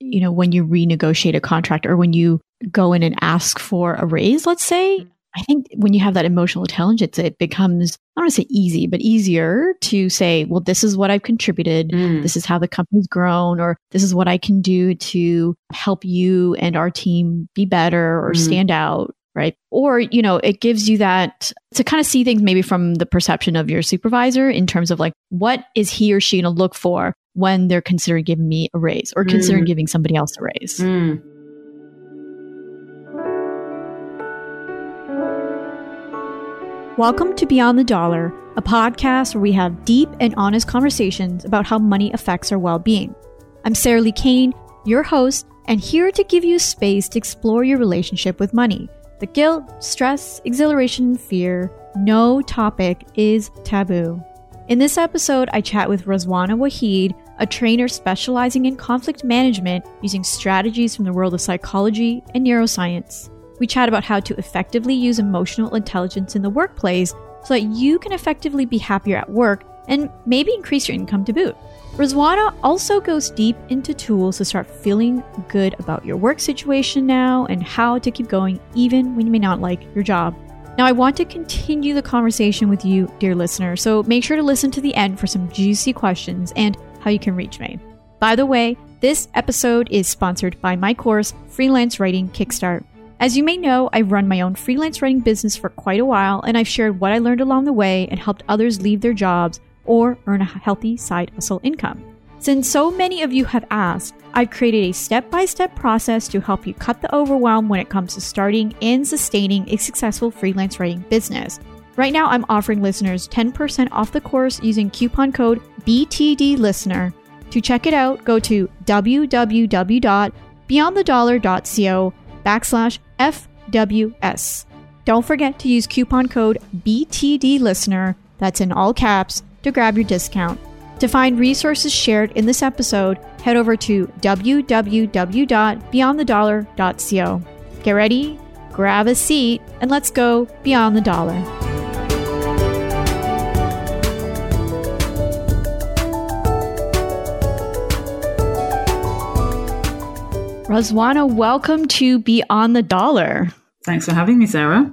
you know, when you renegotiate a contract or when you go in and ask for a raise, let's say, I think when you have that emotional intelligence, it becomes, I don't want to say easy, but easier to say, well, this is what I've contributed. Mm. This is how the company's grown, or this is what I can do to help you and our team be better or Mm. stand out. Right. Or, you know, it gives you that to kind of see things maybe from the perception of your supervisor in terms of like, what is he or she going to look for when they're considering giving me a raise or considering Mm. giving somebody else a raise? Mm. Welcome to Beyond the Dollar, a podcast where we have deep and honest conversations about how money affects our well being. I'm Sarah Li Cain, your host, and here to give you space to explore your relationship with money. The guilt, stress, exhilaration, fear, no topic is taboo. In this episode, I chat with Razwana Wahid, a trainer specializing in conflict management using strategies from the world of psychology and neuroscience. We chat about how to effectively use emotional intelligence in the workplace so that you can effectively be happier at work and maybe increase your income to boot. Razwana also goes deep into tools to start feeling good about your work situation now and how to keep going even when you may not like your job. Now, I want to continue the conversation with you, dear listener, so make sure to listen to the end for some juicy questions and how you can reach me. By the way, this episode is sponsored by my course, Freelance Writing Kickstart. As you may know, I've run my own freelance writing business for quite a while, and I've shared what I learned along the way and helped others leave their jobs or earn a healthy side hustle income. Since so many of you have asked, I've created a step by step process to help you cut the overwhelm when it comes to starting and sustaining a successful freelance writing business. Right now, I'm offering listeners 10% off the course using coupon code BTDListener. To check it out, go to www.beyondthedollar.co backslash FWS. Don't forget to use coupon code BTDListener, that's in all caps, to grab your discount. To find resources shared in this episode, head over to www.beyondthedollar.co. Get ready, grab a seat, and let's go beyond the dollar. Razwana, welcome to Beyond the Dollar. Thanks for having me, Sarah.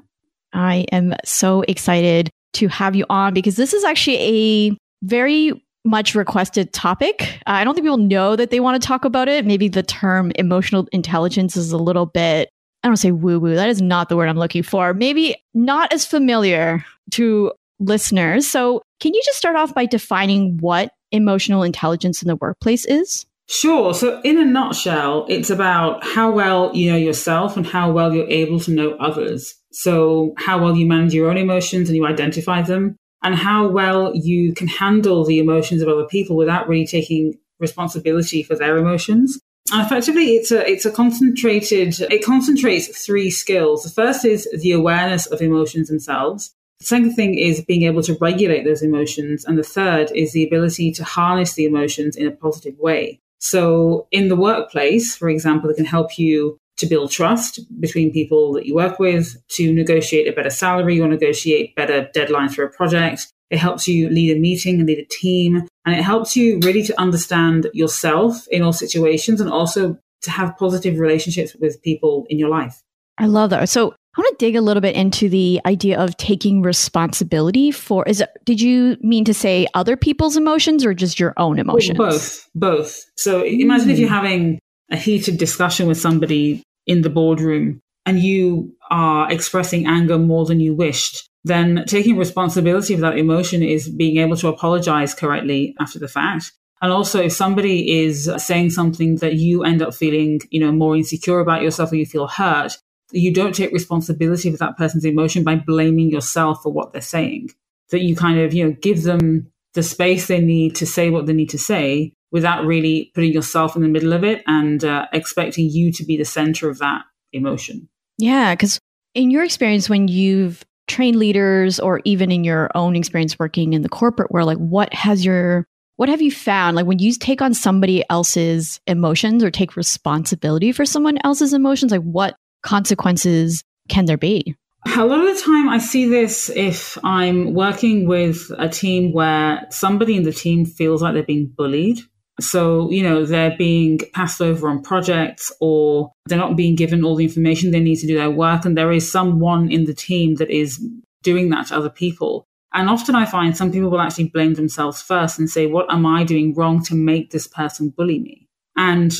I am so excited to have you on because this is actually a very much requested topic. Uh, I don't think people know that they want to talk about it. Maybe the term emotional intelligence is a little bit, I don't say woo woo. That is not the word I'm looking for. Maybe not as familiar to listeners. So, can you just start off by defining what emotional intelligence in the workplace is? Sure. So, in a nutshell, it's about how well you know yourself and how well you're able to know others. So, how well you manage your own emotions and you identify them, and how well you can handle the emotions of other people without really taking responsibility for their emotions. And effectively, it's a it's a concentrated. It concentrates three skills. The first is the awareness of emotions themselves. The second thing is being able to regulate those emotions, and the third is the ability to harness the emotions in a positive way. So, in the workplace, for example, it can help you to build trust between people that you work with, to negotiate a better salary or negotiate better deadlines for a project. It helps you lead a meeting and lead a team. And it helps you really to understand yourself in all situations and also to have positive relationships with people in your life. I love that. So, I want to dig a little bit into the idea of taking responsibility for is it, did you mean to say other people's emotions or just your own emotions? Both, both. So imagine if you're hmm. having a heated discussion with somebody in the boardroom and you are expressing anger more than you wished, then taking responsibility for that emotion is being able to apologize correctly after the fact. And also if somebody is saying something that you end up feeling, you know, more insecure about yourself or you feel hurt, you don't take responsibility for that person's emotion by blaming yourself for what they're saying. That you kind of, you know, give them the space they need to say what they need to say without really putting yourself in the middle of it and uh, expecting you to be the center of that emotion. Yeah, because in your experience, when you've trained leaders or even in your own experience working in the corporate world, like what has your what have you found like when you take on somebody else's emotions or take responsibility for someone else's emotions like what consequences can there be? A lot of the time, I see this if I'm working with a team where somebody in the team feels like they're being bullied. So, you know, they're being passed over on projects or they're not being given all the information they need to do their work. And there is someone in the team that is doing that to other people. And often I find some people will actually blame themselves first and say, what am I doing wrong to make this person bully me? And,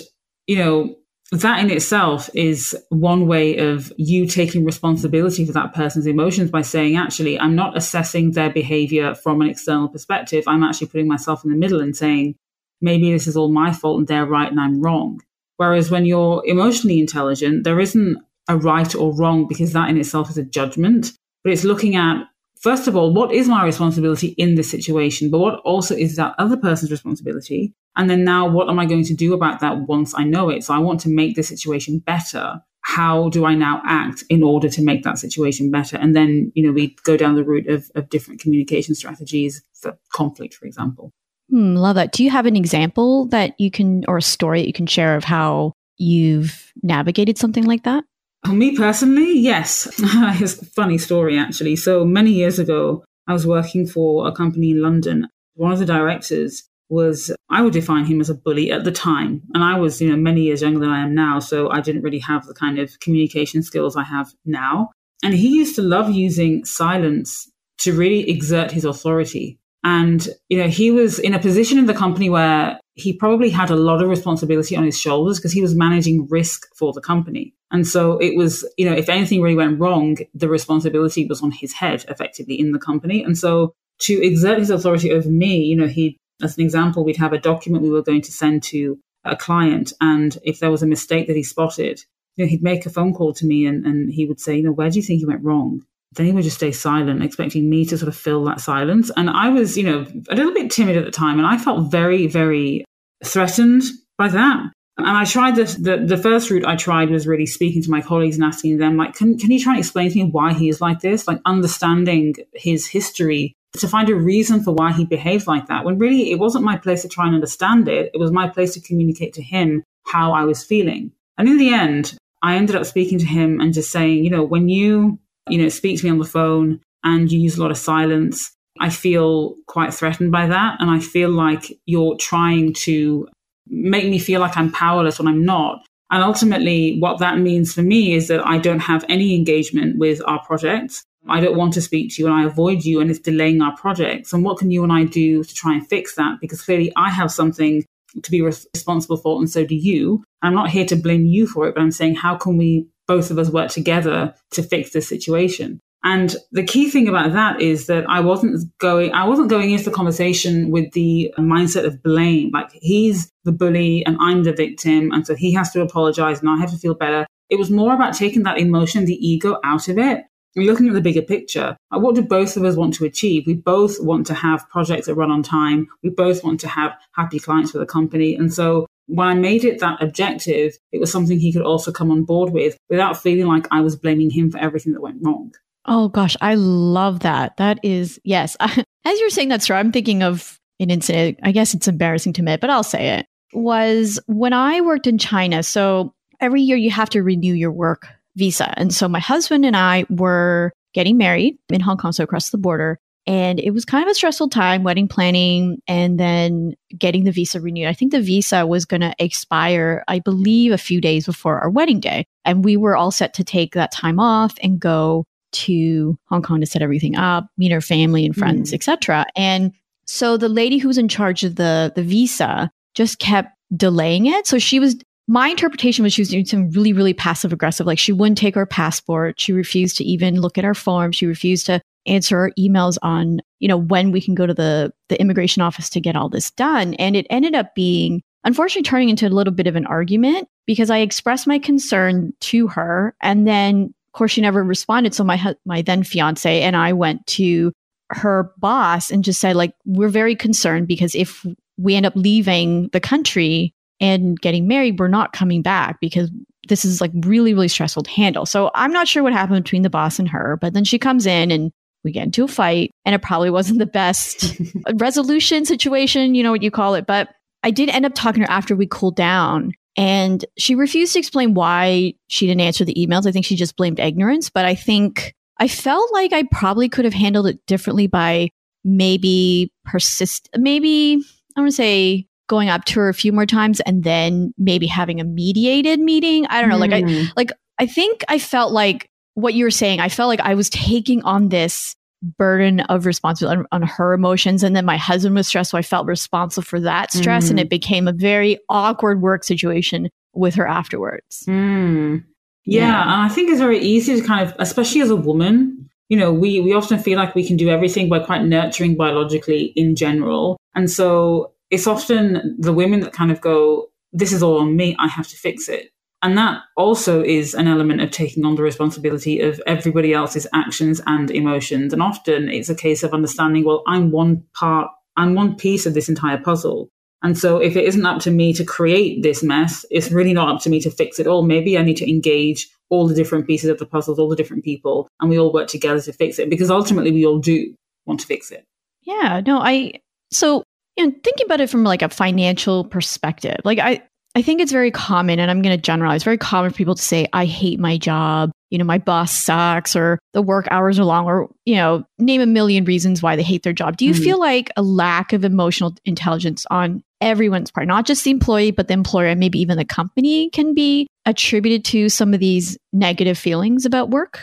you know, that in itself is one way of you taking responsibility for that person's emotions by saying, actually, I'm not assessing their behavior from an external perspective. I'm actually putting myself in the middle and saying, maybe this is all my fault and they're right and I'm wrong. Whereas when you're emotionally intelligent, there isn't a right or wrong because that in itself is a judgment, but it's looking at first of all, what is my responsibility in this situation? But what also is that other person's responsibility? And then now, what am I going to do about that once I know it? So I want to make the situation better. How do I now act in order to make that situation better? And then, you know, we go down the route of, of different communication strategies for conflict, for example. Hmm, love that. Do you have an example that you can, or a story that you can share of how you've navigated something like that? Me personally, yes. it's a funny story, actually. So many years ago, I was working for a company in London. One of the directors was, I would define him as a bully at the time. And I was, you know, many years younger than I am now. So I didn't really have the kind of communication skills I have now. And he used to love using silence to really exert his authority. And, you know, he was in a position in the company where he probably had a lot of responsibility on his shoulders because he was managing risk for the company. And so it was, you know, if anything really went wrong, the responsibility was on his head effectively in the company. And so to exert his authority over me, you know, he, as an example, we'd have a document we were going to send to a client. And if there was a mistake that he spotted, you know, he'd make a phone call to me and, and he would say, you know, where do you think you went wrong? then he would just stay silent, expecting me to sort of fill that silence. And I was, you know, a little bit timid at the time, and I felt very, very threatened by that. And I tried this, the, the first route I tried was really speaking to my colleagues and asking them, like, can, can you try and explain to me why he is like this? Like understanding his history to find a reason for why he behaves like that. When really it wasn't my place to try and understand it. It was my place to communicate to him how I was feeling. And in the end, I ended up speaking to him and just saying, you know, when you you know, speak to me on the phone and you use a lot of silence, I feel quite threatened by that. And I feel like you're trying to make me feel like I'm powerless when I'm not. And ultimately, what that means for me is that I don't have any engagement with our project. I don't want to speak to you and I avoid you and it's delaying our projects. And what can you and I do to try and fix that? Because clearly I have something to be responsible for and so do you. I'm not here to blame you for it, but I'm saying how can we both of us work together to fix this situation. And the key thing about that is that I wasn't going, I wasn't going into the conversation with the mindset of blame. Like he's the bully and I'm the victim. And so he has to apologize and I have to feel better. It was more about taking that emotion, the ego out of it looking at the bigger picture. Uh, what do both of us want to achieve? We both want to have projects that run on time. We both want to have happy clients for the company. And so when I made it that objective, it was something he could also come on board with without feeling like I was blaming him for everything that went wrong. Oh gosh, I love that. That is, yes. As you're saying that story, I'm thinking of an incident. I guess it's embarrassing to admit, but I'll say it. Was when I worked in China. So every year you have to renew your work visa. And so my husband and I were getting married in Hong Kong, so across the border. And it was kind of a stressful time, wedding planning and then getting the visa renewed. I think the visa was going to expire, I believe, a few days before our wedding day. And we were all set to take that time off and go to Hong Kong to set everything up, meet our family and friends, mm. etc. And so the lady who was in charge of the the visa just kept delaying it. So she was my interpretation was she was doing some really, really passive aggressive. Like she wouldn't take our passport. She refused to even look at our form. She refused to answer our emails on, you know, when we can go to the, the immigration office to get all this done. And it ended up being, unfortunately, turning into a little bit of an argument because I expressed my concern to her. And then, of course, she never responded. So my, my then fiance and I went to her boss and just said, like, we're very concerned because if we end up leaving the country and getting married, we're not coming back because this is like really, really stressful to handle. So I'm not sure what happened between the boss and her, but then she comes in and we get into a fight and it probably wasn't the best resolution situation, you know what you call it. But I did end up talking to her after we cooled down and she refused to explain why she didn't answer the emails. I think she just blamed ignorance, but I think I felt like I probably could have handled it differently by maybe persist, maybe I want to say going up to her a few more times and then maybe having a mediated meeting. I don't know. Mm. Like I hmm. like I think I felt like what you were saying, I felt like I was taking on this burden of responsibility on, on, her emotions. And then my husband was stressed. So I felt responsible for that stress. Mm. And it became a very awkward work situation with her afterwards. Mm. Yeah, yeah. And I think it's very easy to kind of, especially as a woman, you know, we, we often feel like we can do everything by quite nurturing biologically in general. And so it's often the women that kind of go, this is all on me. I have to fix it. And that also is an element of taking on the responsibility of everybody else's actions and emotions. And often it's a case of understanding, well, I'm one part, I'm one piece of this entire puzzle. And so if it isn't up to me to create this mess, it's really not up to me to fix it all. Maybe I need to engage all the different pieces of the puzzles, all the different people, and we all work together to fix it because ultimately we all do want to fix it. Yeah, no, I, so, you know, thinking about it from like a financial perspective, like I, I think it's very common, and I'm going to generalize, very common for people to say, I hate my job, you know, my boss sucks, or the work hours are long, or, you know, name a million reasons why they hate their job. Do you mm-hmm. feel like a lack of emotional intelligence on everyone's part, not just the employee, but the employer and maybe even the company can be attributed to some of these negative feelings about work?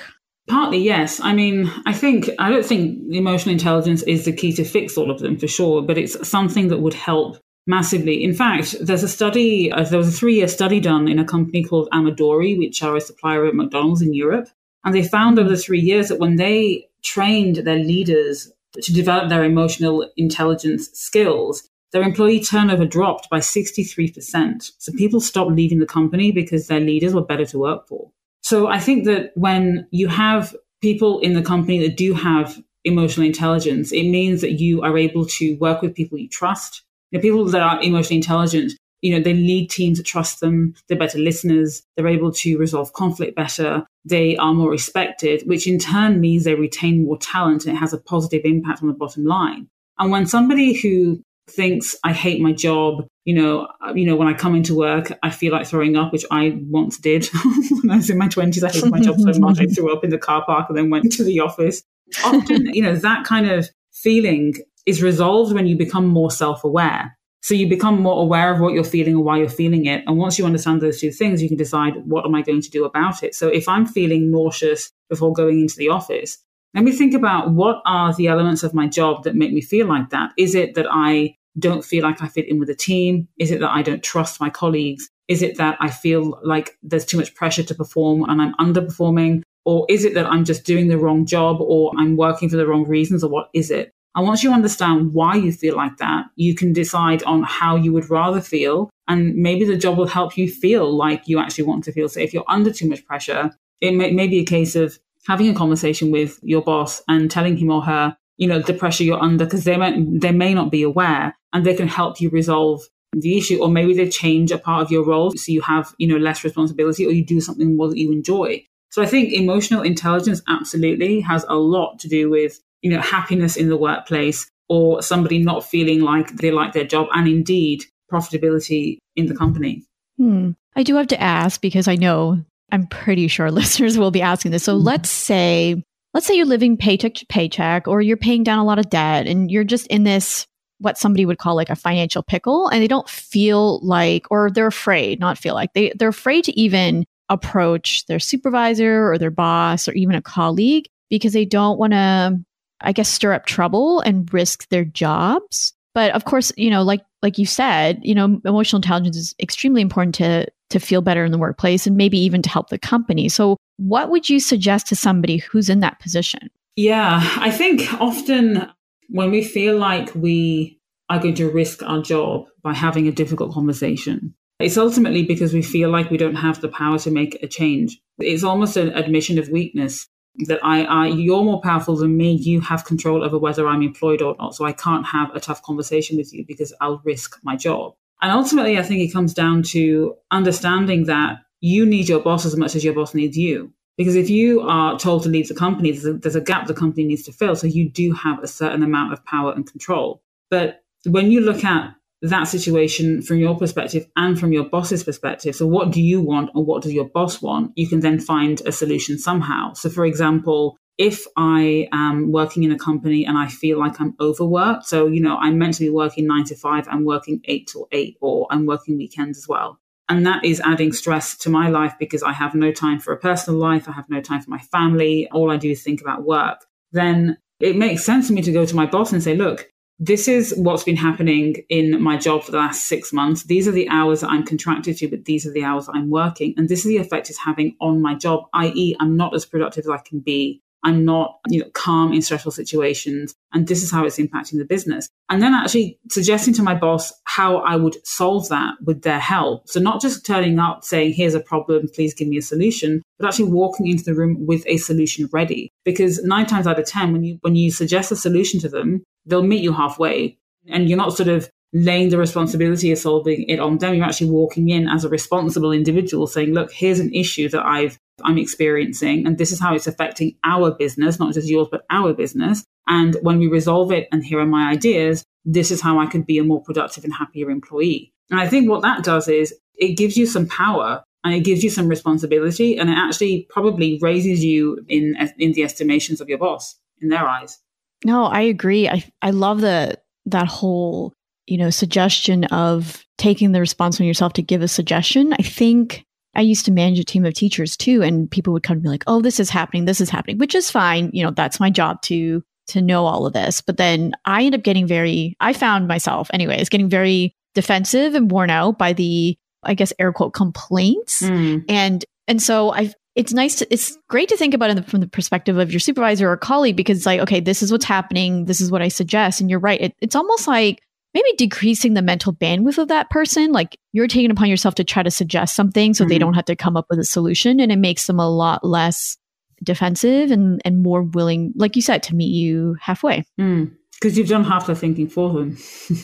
Partly, yes. I mean, I think, I don't think emotional intelligence is the key to fix all of them for sure, but it's something that would help massively. In fact, there's a study, uh, there was a three year study done in a company called Amadori, which are a supplier at McDonald's in Europe. And they found over the three years that when they trained their leaders to develop their emotional intelligence skills, their employee turnover dropped by 63%. So people stopped leaving the company because their leaders were better to work for. So I think that when you have people in the company that do have emotional intelligence, it means that you are able to work with people you trust. You know, people that are emotionally intelligent, you know, they lead teams that trust them. They're better listeners. They're able to resolve conflict better. They are more respected, which in turn means they retain more talent and it has a positive impact on the bottom line. And when somebody who thinks I hate my job, you know, uh, you know, when I come into work, I feel like throwing up, which I once did when I was in my twenties. I hated my job so much I threw up in the car park and then went to the office. Often, you know, that kind of feeling is resolved when you become more self aware. So you become more aware of what you're feeling and why you're feeling it. And once you understand those two things, you can decide what am I going to do about it. So if I'm feeling nauseous before going into the office, let me think about what are the elements of my job that make me feel like that. Is it that I don't feel like I fit in with a team? Is it that I don't trust my colleagues? Is it that I feel like there's too much pressure to perform and I'm underperforming? Or is it that I'm just doing the wrong job or I'm working for the wrong reasons or what is it? And once you understand why you feel like that, you can decide on how you would rather feel. And maybe the job will help you feel like you actually want to feel. So if you're under too much pressure, it may, may be a case of having a conversation with your boss and telling him or her, you know, the pressure you're under, because they they may not be aware and they can help you resolve the issue. Or maybe they change a part of your role so you have, you know, less responsibility or you do something more that you enjoy. So I think emotional intelligence absolutely has a lot to do with you know, happiness in the workplace or somebody not feeling like they like their job and indeed profitability in the company. Hmm. I do have to ask because I know I'm pretty sure listeners will be asking this. So mm-hmm. let's say let's say you're living paycheck to paycheck or you're paying down a lot of debt and you're just in this what somebody would call like a financial pickle and they don't feel like or they're afraid not feel like they they're afraid to even approach their supervisor or their boss or even a colleague because they don't want to I guess, stir up trouble and risk their jobs. But of course, you know, like like you said, you know, emotional intelligence is extremely important to to feel better in the workplace and maybe even to help the company. So, what would you suggest to somebody who's in that position? Yeah, I think often when we feel like we are going to risk our job by having a difficult conversation, it's ultimately because we feel like we don't have the power to make a change. It's almost an admission of weakness that I, I, you're more powerful than me. You have control over whether I'm employed or not. So I can't have a tough conversation with you because I'll risk my job. And ultimately, I think it comes down to understanding that you need your boss as much as your boss needs you. Because if you are told to leave the company, there's a, there's a gap the company needs to fill. So you do have a certain amount of power and control. But when you look at that situation from your perspective and from your boss's perspective. So, what do you want and what does your boss want? You can then find a solution somehow. So, for example, if I am working in a company and I feel like I'm overworked, so, you know, I'm meant to be working nine to five, I'm working eight to eight, or I'm working weekends as well. And that is adding stress to my life because I have no time for a personal life. I have no time for my family. All I do is think about work. Then it makes sense for me to go to my boss and say, look, this is what's been happening in my job for the last six months. These are the hours that I'm contracted to, but these are the hours I'm working. And this is the effect it's having on my job, i.e., I'm not as productive as I can be. I'm not, you know, calm in stressful situations. And this is how it's impacting the business. And then actually suggesting to my boss how I would solve that with their help. So not just turning up saying, here's a problem, please give me a solution, but actually walking into the room with a solution ready. Because nine times out of 10, when you, when you suggest a solution to them, they'll meet you halfway and you're not sort of laying the responsibility of solving it on them. You're actually walking in as a responsible individual saying, look, here's an issue that I've I'm experiencing, and this is how it's affecting our business, not just yours, but our business. And when we resolve it, and here are my ideas, this is how I could be a more productive and happier employee. And I think what that does is it gives you some power and it gives you some responsibility, and it actually probably raises you in in the estimations of your boss in their eyes. No, I agree. I I love the that whole you know, suggestion of taking the responsibility yourself to give a suggestion. I think I used to manage a team of teachers too, and people would come and be like, "Oh, this is happening. This is happening," which is fine. You know, that's my job to to know all of this. But then I end up getting very. I found myself, anyways, getting very defensive and worn out by the, I guess, air quote complaints, mm. and and so I. It's nice to. It's great to think about it from the perspective of your supervisor or colleague because it's like, okay, this is what's happening. This is what I suggest, and you're right. It, it's almost like maybe decreasing the mental bandwidth of that person. Like you're taking upon yourself to try to suggest something so mm-hmm. they don't have to come up with a solution. And it makes them a lot less defensive and, and more willing, like you said, to meet you halfway. Because mm. you've done half the thinking for them.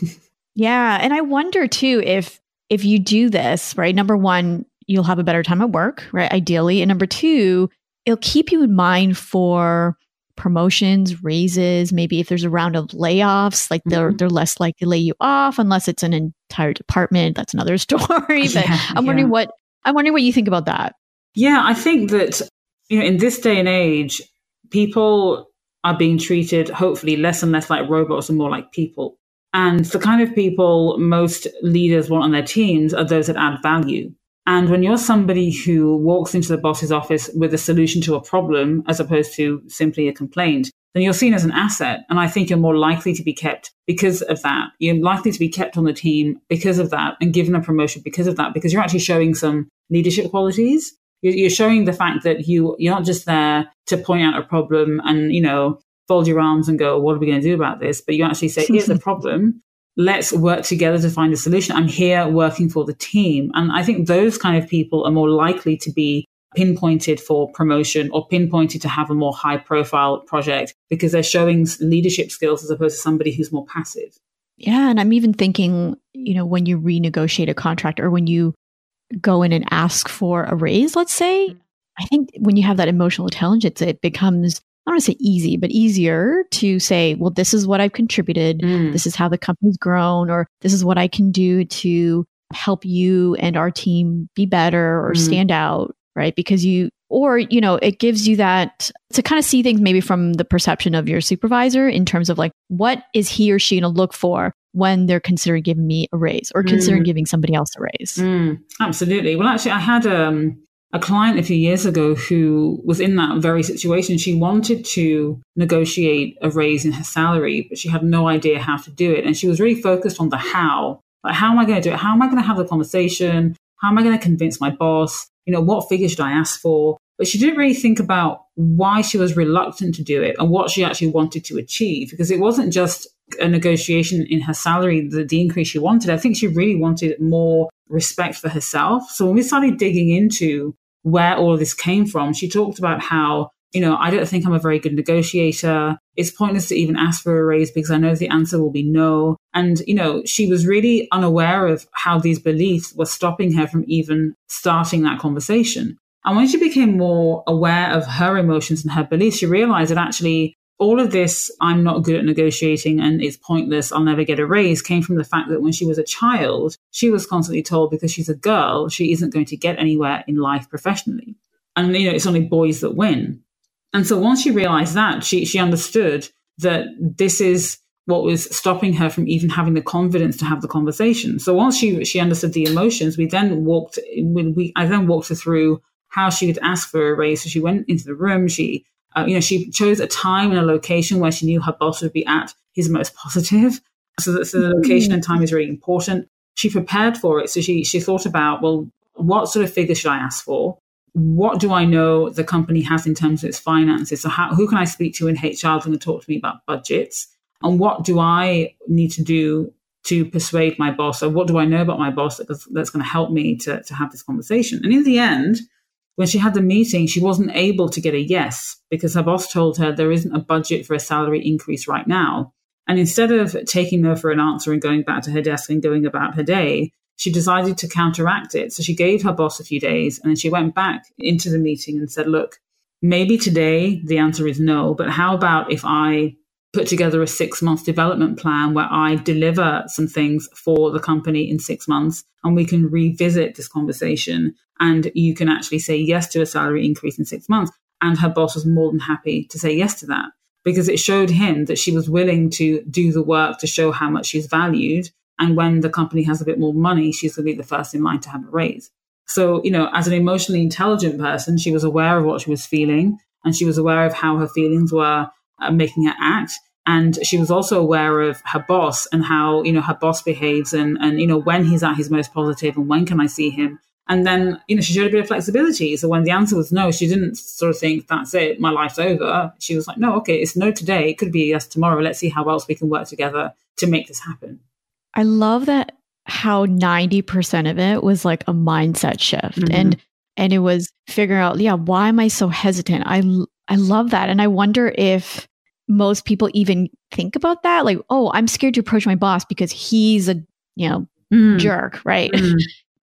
yeah. And I wonder too if if you do this, right, number one, you'll have a better time at work, right? Ideally. And number two, it'll keep you in mind for promotions, raises, maybe if there's a round of layoffs, like they're mm-hmm. they're less likely to lay you off unless it's an entire department. That's another story. but yeah, I'm yeah. wondering what I'm wondering what you think about that. Yeah, I think that you know in this day and age, people are being treated hopefully less and less like robots and more like people. And the kind of people most leaders want on their teams are those that add value. And when you're somebody who walks into the boss's office with a solution to a problem as opposed to simply a complaint, then you're seen as an asset. And I think you're more likely to be kept because of that. You're likely to be kept on the team because of that and given a promotion because of that, because you're actually showing some leadership qualities. You're showing the fact that you, you're not just there to point out a problem and, you know, fold your arms and go, what are we going to do about this? But you actually say, here's the problem let's work together to find a solution. I'm here working for the team. And I think those kind of people are more likely to be pinpointed for promotion or pinpointed to have a more high profile project because they're showing leadership skills as opposed to somebody who's more passive. Yeah. And I'm even thinking, you know, when you renegotiate a contract or when you go in and ask for a raise, let's say, mm-hmm. I think when you have that emotional intelligence, it becomes I don't want to say easy, but easier to say, well, this is what I've contributed. Mm. This is how the company's grown, or this is what I can do to help you and our team be better or mm. stand out, right? Because you, or, you know, it gives you that to kind of see things maybe from the perception of your supervisor in terms of like, what is he or she going to look for when they're considering giving me a raise or considering mm. giving somebody else a raise? Mm. Absolutely. Well, actually, I had, um, a client a few years ago who was in that very situation. She wanted to negotiate a raise in her salary, but she had no idea how to do it. And she was really focused on the how. Like, how am I going to do it? How am I going to have the conversation? How am I going to convince my boss? You know, what figure should I ask for? But she didn't really think about why she was reluctant to do it and what she actually wanted to achieve because it wasn't just a negotiation in her salary, the, the increase she wanted. I think she really wanted more respect for herself. So when we started digging into where all this came from, she talked about how, you know, I don't think I'm a very good negotiator. It's pointless to even ask for a raise because I know the answer will be no. And, you know, she was really unaware of how these beliefs were stopping her from even starting that conversation. And when she became more aware of her emotions and her beliefs, she realized that actually all of this, I'm not good at negotiating and it's pointless, I'll never get a raise, came from the fact that when she was a child, she was constantly told because she's a girl, she isn't going to get anywhere in life professionally. And, you know, it's only boys that win. And so once she realized that, she, she understood that this is what was stopping her from even having the confidence to have the conversation. So once she she understood the emotions, we then walked. We, we I then walked her through how she would ask for a raise. So she went into the room. She uh, you know she chose a time and a location where she knew her boss would be at his most positive. So, so the location and time is really important. She prepared for it. So she she thought about well, what sort of figure should I ask for? What do I know the company has in terms of its finances? So how, who can I speak to in HR going to talk to me about budgets? And what do I need to do to persuade my boss? Or what do I know about my boss that's, that's going to help me to, to have this conversation? And in the end, when she had the meeting, she wasn't able to get a yes because her boss told her there isn't a budget for a salary increase right now. And instead of taking no for an answer and going back to her desk and going about her day, she decided to counteract it. So she gave her boss a few days and then she went back into the meeting and said, Look, maybe today the answer is no, but how about if I put together a six month development plan where I deliver some things for the company in six months and we can revisit this conversation and you can actually say yes to a salary increase in six months. And her boss was more than happy to say yes to that because it showed him that she was willing to do the work to show how much she's valued. And when the company has a bit more money, she's going to be the first in line to have a raise. So, you know, as an emotionally intelligent person, she was aware of what she was feeling and she was aware of how her feelings were uh, making her act. And she was also aware of her boss and how you know her boss behaves and and you know when he's at his most positive and when can i see him? And then you know she showed a bit of flexibility. So when the answer was no she didn't sort of think that's it my life's over. She was like no okay it's no today. It could be yes tomorrow. Let's see how else we can work together to make this happen. I love that how 90% of it was like a mindset shift mm-hmm. and and it was figuring out yeah why am i so hesitant? I i love that and i wonder if most people even think about that. Like, oh, I'm scared to approach my boss because he's a, you know, mm. jerk, right? Mm.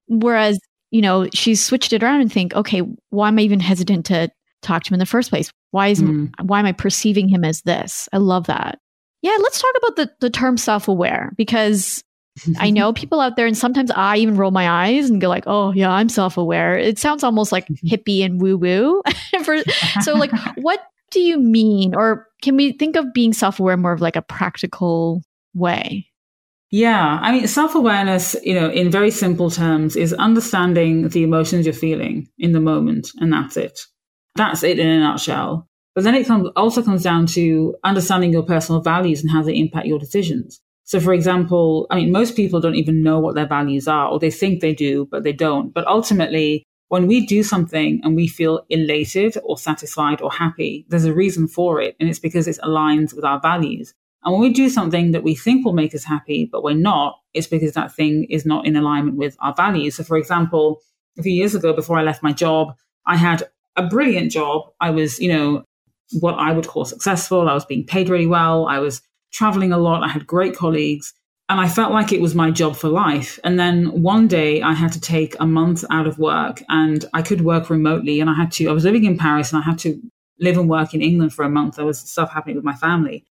Whereas, you know, she's switched it around and think, okay, why am I even hesitant to talk to him in the first place? Why is mm. why am I perceiving him as this? I love that. Yeah, let's talk about the the term self-aware because I know people out there, and sometimes I even roll my eyes and go like, "Oh, yeah, I'm self-aware." It sounds almost like mm-hmm. hippie and woo-woo. so, like, what do you mean? Or can we think of being self aware more of like a practical way? Yeah, I mean, self awareness, you know, in very simple terms, is understanding the emotions you're feeling in the moment, and that's it. That's it in a nutshell. But then it comes, also comes down to understanding your personal values and how they impact your decisions. So, for example, I mean, most people don't even know what their values are, or they think they do, but they don't. But ultimately, when we do something and we feel elated or satisfied or happy, there's a reason for it. And it's because it aligns with our values. And when we do something that we think will make us happy, but we're not, it's because that thing is not in alignment with our values. So, for example, a few years ago, before I left my job, I had a brilliant job. I was, you know, what I would call successful. I was being paid really well. I was traveling a lot. I had great colleagues. And I felt like it was my job for life. And then one day I had to take a month out of work and I could work remotely. And I had to, I was living in Paris and I had to live and work in England for a month. There was stuff happening with my family.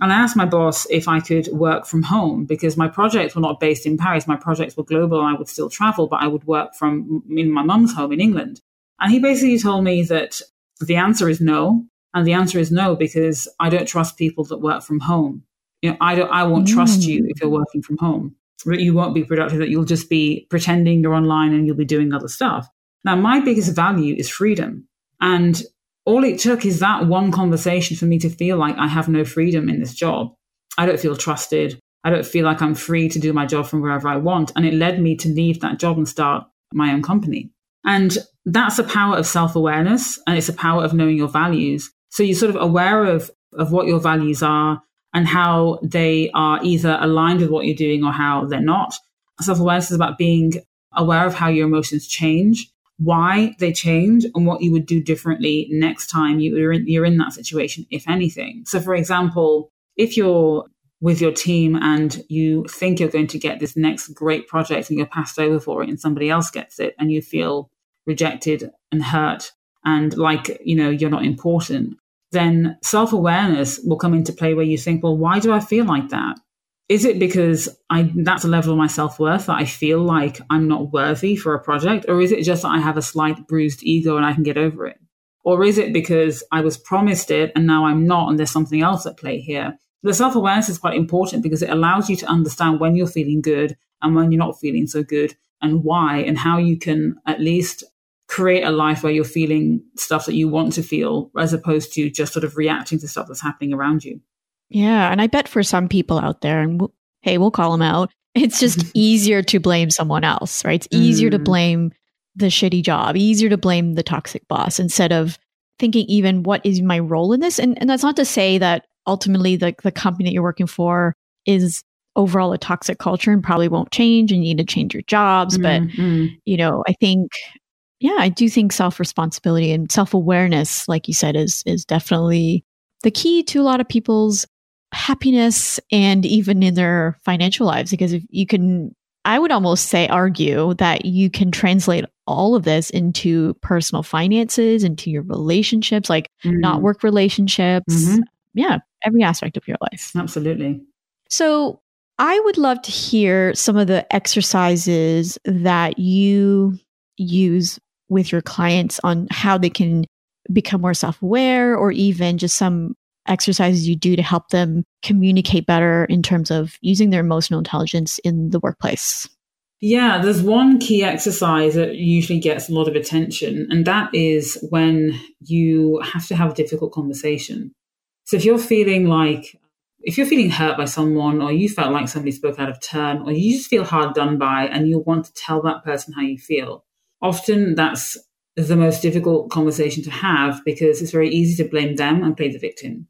And I asked my boss if I could work from home because my projects were not based in Paris. My projects were global and I would still travel, but I would work from in my mum's home in England. And he basically told me that the answer is no. And the answer is no because I don't trust people that work from home you know, I don't, I won't mm. trust you if you're mm. working from home. You won't be productive. That you'll just be pretending you're online and you'll be doing other stuff. Now, my biggest value is freedom, and all it took is that one conversation for me to feel like I have no freedom in this job. I don't feel trusted. I don't feel like I'm free to do my job from wherever I want. And it led me to leave that job and start my own company. And that's the power of self awareness and it's a power of knowing your values. So you're sort of aware of, of what your values are and how they are either aligned with what you're doing or how they're not. Self awareness is about being aware of how your emotions change, why they change, and what you would do differently next time you're in, you're in that situation, if anything. So, for example, if you're with your team and you think you're going to get this next great project and you're passed over for it and somebody else gets it and you feel rejected and hurt and like you know you're not important then self awareness will come into play where you think, well, why do I feel like that? Is it because I that's a level of my self worth that I feel like I'm not worthy for a project, or is it just that I have a slight bruised ego and I can get over it? Or is it because I was promised it and now I'm not and there's something else at play here? The self awareness is quite important because it allows you to understand when you're feeling good and when you're not feeling so good and why and how you can at least create a life where you're feeling stuff that you want to feel as opposed to just sort of reacting to stuff that's happening around you. Yeah. And I bet for some people out there, and we'll, hey, we'll call them out, it's just easier to blame someone else, right? It's easier mm. to blame the shitty job, easier to blame the toxic boss instead of thinking even what is my role in this? And, and that's not to say that ultimately the, the company that you're working for is overall a toxic culture and probably won't change and you need to change your jobs. Mm-hmm. But, you know, I think, yeah, I do think self responsibility and self awareness, like you said, is, is definitely the key to a lot of people's happiness and even in their financial lives. Because if you can, I would almost say, argue that you can translate all of this into personal finances, into your relationships, like mm-hmm. not work relationships. Mm-hmm. Yeah, every aspect of your life. Absolutely. So, I would love to hear some of the exercises that you use with your clients on how they can become more self aware or even just some exercises you do to help them communicate better in terms of using their emotional intelligence in the workplace. Yeah, there's one key exercise that usually gets a lot of attention, and that is when you have to have a difficult conversation. So if you're feeling like if you're feeling hurt by someone or you felt like somebody spoke out of turn or you just feel hard done by and you want to tell that person how you feel, often that's the most difficult conversation to have because it's very easy to blame them and play the victim.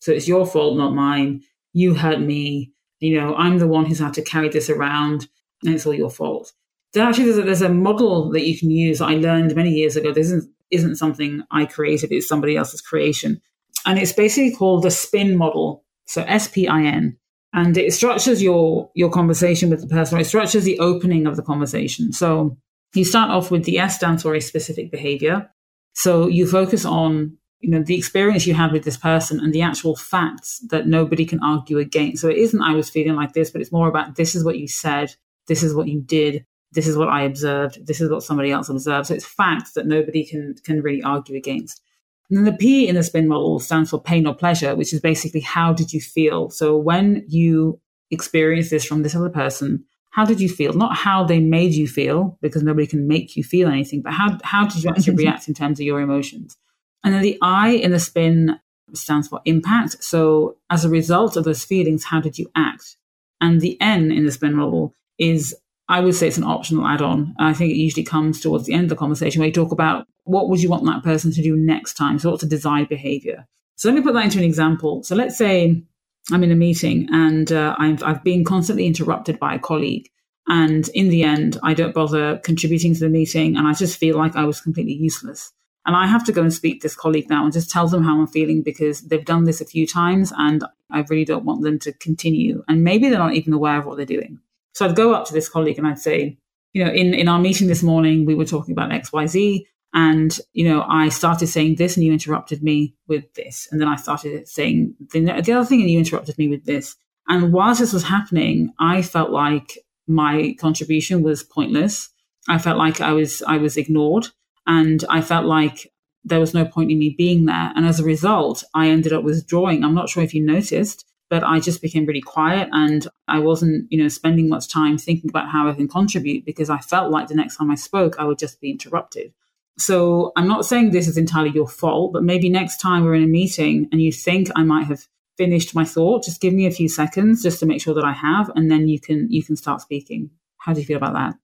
So it's your fault, not mine. You hurt me. You know, I'm the one who's had to carry this around and it's all your fault. There actually there's a, there's a model that you can use that I learned many years ago. This isn't, isn't something I created, it's somebody else's creation. And it's basically called the spin model so S P I N. And it structures your your conversation with the person, it structures the opening of the conversation. So you start off with the S stands for a specific behavior. So you focus on you know the experience you had with this person and the actual facts that nobody can argue against. So it isn't I was feeling like this, but it's more about this is what you said, this is what you did, this is what I observed, this is what somebody else observed. So it's facts that nobody can can really argue against. And then the P in the spin model stands for pain or pleasure, which is basically how did you feel? So when you experience this from this other person, how did you feel? Not how they made you feel, because nobody can make you feel anything, but how, how did you actually react in terms of your emotions? And then the I in the spin stands for impact. So as a result of those feelings, how did you act? And the N in the spin model is I would say it's an optional add on. I think it usually comes towards the end of the conversation where you talk about what would you want that person to do next time? So, what's a desired behavior? So, let me put that into an example. So, let's say I'm in a meeting and uh, I've, I've been constantly interrupted by a colleague. And in the end, I don't bother contributing to the meeting and I just feel like I was completely useless. And I have to go and speak to this colleague now and just tell them how I'm feeling because they've done this a few times and I really don't want them to continue. And maybe they're not even aware of what they're doing. So I'd go up to this colleague and I'd say, you know, in, in our meeting this morning, we were talking about XYZ. And, you know, I started saying this and you interrupted me with this. And then I started saying the, the other thing and you interrupted me with this. And whilst this was happening, I felt like my contribution was pointless. I felt like I was, I was ignored and I felt like there was no point in me being there. And as a result, I ended up withdrawing. I'm not sure if you noticed, but I just became really quiet and I wasn't, you know, spending much time thinking about how I can contribute because I felt like the next time I spoke, I would just be interrupted. So I'm not saying this is entirely your fault, but maybe next time we're in a meeting and you think I might have finished my thought, just give me a few seconds just to make sure that I have, and then you can you can start speaking. How do you feel about that?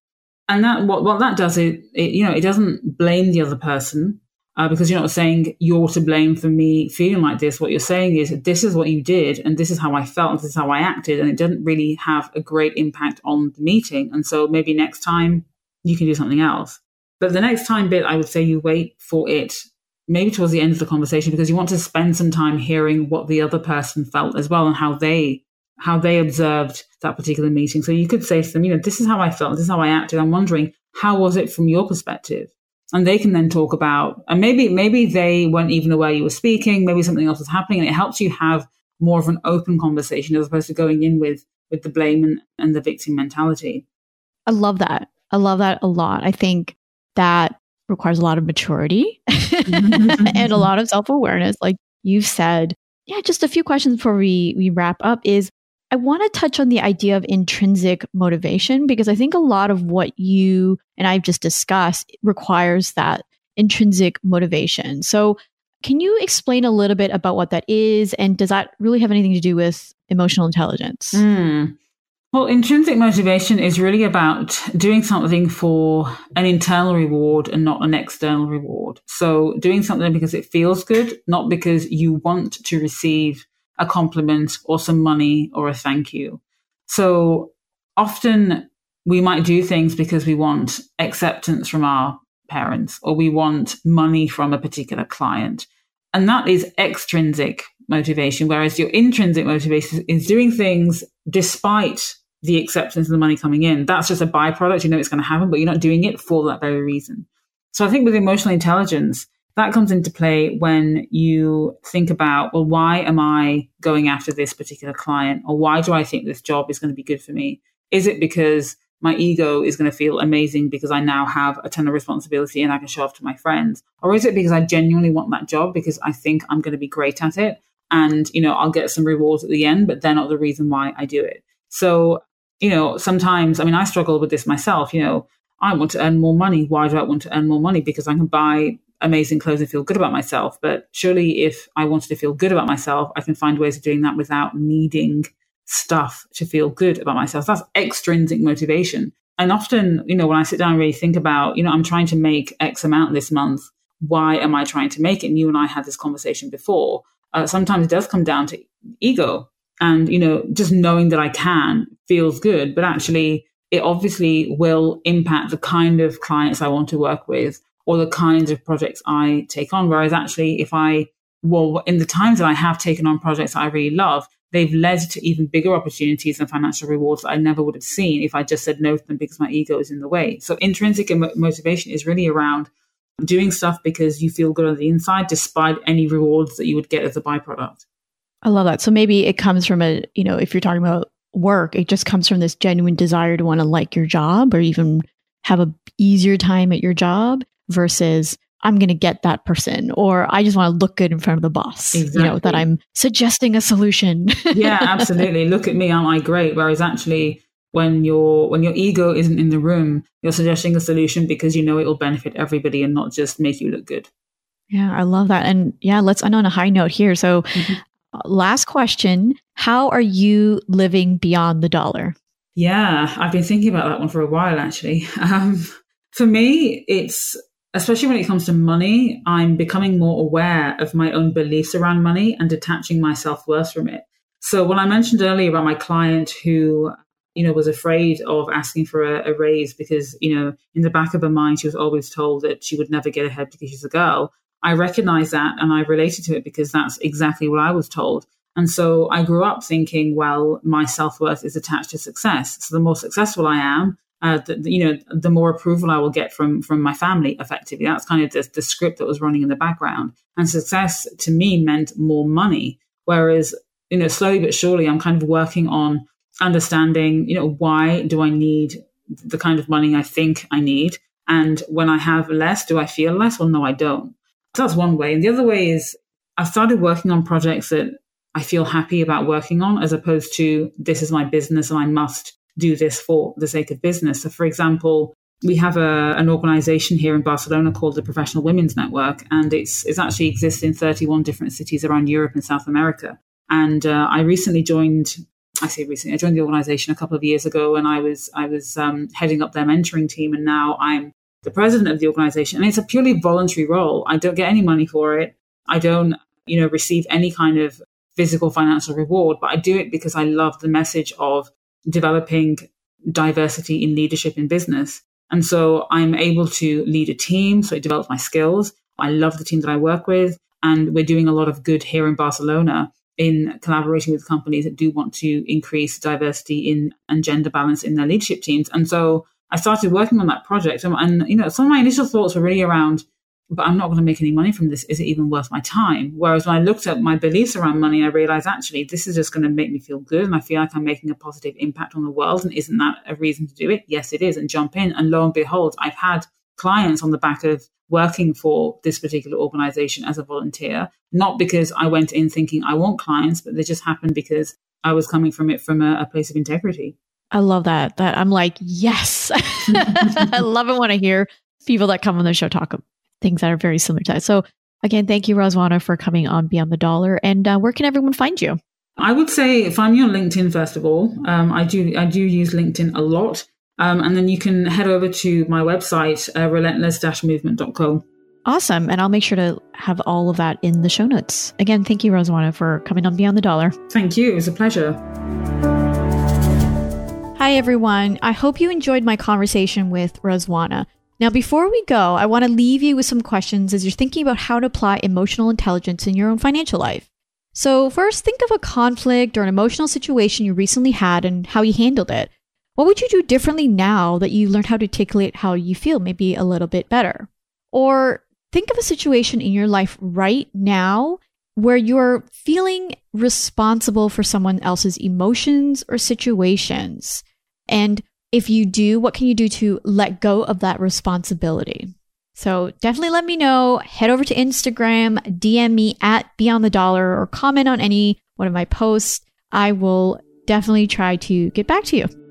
And that what what that does is it, you know it doesn't blame the other person uh, because you're not saying you're to blame for me feeling like this. What you're saying is this is what you did, and this is how I felt, and this is how I acted, and it doesn't really have a great impact on the meeting. And so maybe next time you can do something else. But the next time bit, I would say you wait for it maybe towards the end of the conversation because you want to spend some time hearing what the other person felt as well and how they how they observed that particular meeting. So you could say to them, you know, this is how I felt, this is how I acted. I'm wondering how was it from your perspective? and they can then talk about and maybe maybe they weren't even aware you were speaking maybe something else was happening and it helps you have more of an open conversation as opposed to going in with with the blame and, and the victim mentality i love that i love that a lot i think that requires a lot of maturity and a lot of self awareness, like you've said. Yeah, just a few questions before we, we wrap up is I want to touch on the idea of intrinsic motivation because I think a lot of what you and I've just discussed requires that intrinsic motivation. So, can you explain a little bit about what that is? And does that really have anything to do with emotional intelligence? Mm. Well, intrinsic motivation is really about doing something for an internal reward and not an external reward. So, doing something because it feels good, not because you want to receive a compliment or some money or a thank you. So, often we might do things because we want acceptance from our parents or we want money from a particular client. And that is extrinsic motivation, whereas your intrinsic motivation is doing things despite the acceptance of the money coming in. That's just a byproduct. You know it's going to happen, but you're not doing it for that very reason. So I think with emotional intelligence, that comes into play when you think about, well, why am I going after this particular client? Or why do I think this job is going to be good for me? Is it because my ego is going to feel amazing because I now have a ton of responsibility and I can show off to my friends? Or is it because I genuinely want that job because I think I'm going to be great at it and, you know, I'll get some rewards at the end, but they're not the reason why I do it. So, you know, sometimes, I mean, I struggle with this myself, you know, I want to earn more money. Why do I want to earn more money? Because I can buy amazing clothes and feel good about myself. But surely if I wanted to feel good about myself, I can find ways of doing that without needing stuff to feel good about myself. That's extrinsic motivation. And often, you know, when I sit down and really think about, you know, I'm trying to make X amount this month. Why am I trying to make it? And you and I had this conversation before. Uh, sometimes it does come down to ego. And, you know, just knowing that I can feels good, but actually it obviously will impact the kind of clients I want to work with or the kinds of projects I take on. Whereas actually, if I, well, in the times that I have taken on projects I really love, they've led to even bigger opportunities and financial rewards that I never would have seen if I just said no to them because my ego is in the way. So intrinsic motivation is really around doing stuff because you feel good on the inside, despite any rewards that you would get as a byproduct. I love that. So maybe it comes from a, you know, if you're talking about work, it just comes from this genuine desire to want to like your job or even have a easier time at your job versus I'm going to get that person or I just want to look good in front of the boss, exactly. you know, that I'm suggesting a solution. yeah, absolutely. Look at me, am I great? Whereas actually when your when your ego isn't in the room, you're suggesting a solution because you know it will benefit everybody and not just make you look good. Yeah, I love that. And yeah, let's end on a high note here. So mm-hmm. last question, how are you living beyond the dollar? Yeah, I've been thinking about that one for a while actually. Um, for me, it's especially when it comes to money, I'm becoming more aware of my own beliefs around money and detaching my self worth from it. So when I mentioned earlier about my client who, you know, was afraid of asking for a, a, raise because, you know, in the back of her mind, she was always told that she would never get ahead because she's a girl. I recognize that and I related to it because that's exactly what I was told. And so I grew up thinking, well, my self worth is attached to success. So the more successful I am, uh, the, you know, the more approval I will get from from my family. Effectively, that's kind of the, the script that was running in the background. And success to me meant more money. Whereas, you know, slowly but surely, I'm kind of working on understanding, you know, why do I need the kind of money I think I need, and when I have less, do I feel less? Well, no, I don't. So that's one way. And the other way is I've started working on projects that I feel happy about working on, as opposed to this is my business and I must do this for the sake of business. So, for example, we have a, an organization here in Barcelona called the Professional Women's Network, and it's, it's actually exists in 31 different cities around Europe and South America. And uh, I recently joined. I say recently. I joined the organization a couple of years ago, and I was I was um, heading up their mentoring team, and now I'm the president of the organization. And it's a purely voluntary role. I don't get any money for it. I don't, you know, receive any kind of physical financial reward, but I do it because I love the message of developing diversity in leadership in business. And so I'm able to lead a team. So it develops my skills. I love the team that I work with. And we're doing a lot of good here in Barcelona in collaborating with companies that do want to increase diversity in and gender balance in their leadership teams. And so I started working on that project. And, and you know, some of my initial thoughts were really around but I'm not going to make any money from this. Is it even worth my time? Whereas when I looked at my beliefs around money, I realized actually this is just going to make me feel good and I feel like I'm making a positive impact on the world. And isn't that a reason to do it? Yes, it is. And jump in. And lo and behold, I've had clients on the back of working for this particular organization as a volunteer, not because I went in thinking I want clients, but they just happened because I was coming from it from a, a place of integrity. I love that. That I'm like, yes. I love it when I hear people that come on the show talk things that are very similar to that. So again, thank you, Razwana, for coming on Beyond the Dollar. And uh, where can everyone find you? I would say find me on LinkedIn first of all. Um, I do I do use LinkedIn a lot. Um, and then you can head over to my website, uh, relentless-movement.co. Awesome. And I'll make sure to have all of that in the show notes. Again, thank you, Razwana, for coming on Beyond the Dollar. Thank you. It was a pleasure. Hi, everyone. I hope you enjoyed my conversation with Razwana. Now, before we go, I want to leave you with some questions as you're thinking about how to apply emotional intelligence in your own financial life. So, first, think of a conflict or an emotional situation you recently had and how you handled it. What would you do differently now that you learned how to articulate how you feel, maybe a little bit better? Or think of a situation in your life right now where you're feeling responsible for someone else's emotions or situations. And if you do, what can you do to let go of that responsibility? So definitely let me know. Head over to Instagram, DM me at Beyond the Dollar, or comment on any one of my posts. I will definitely try to get back to you.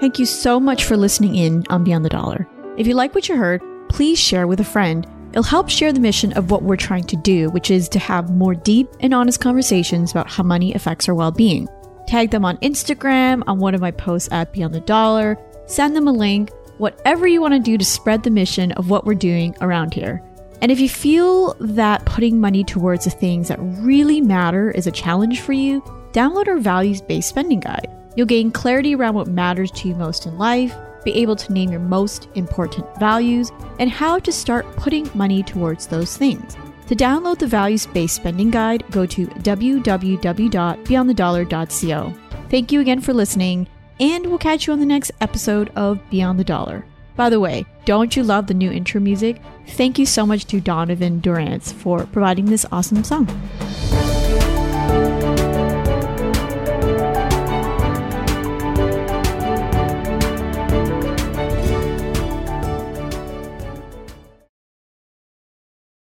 Thank you so much for listening in on Beyond the Dollar. If you like what you heard, please share with a friend. It'll help share the mission of what we're trying to do, which is to have more deep and honest conversations about how money affects our well being. Tag them on Instagram, on one of my posts at Beyond the Dollar, send them a link, whatever you want to do to spread the mission of what we're doing around here. And if you feel that putting money towards the things that really matter is a challenge for you, download our values based spending guide. You'll gain clarity around what matters to you most in life, be able to name your most important values, and how to start putting money towards those things. To download the values based spending guide, go to www.beyondthedollar.co. Thank you again for listening, and we'll catch you on the next episode of Beyond the Dollar. By the way, don't you love the new intro music? Thank you so much to Donovan Durance for providing this awesome song.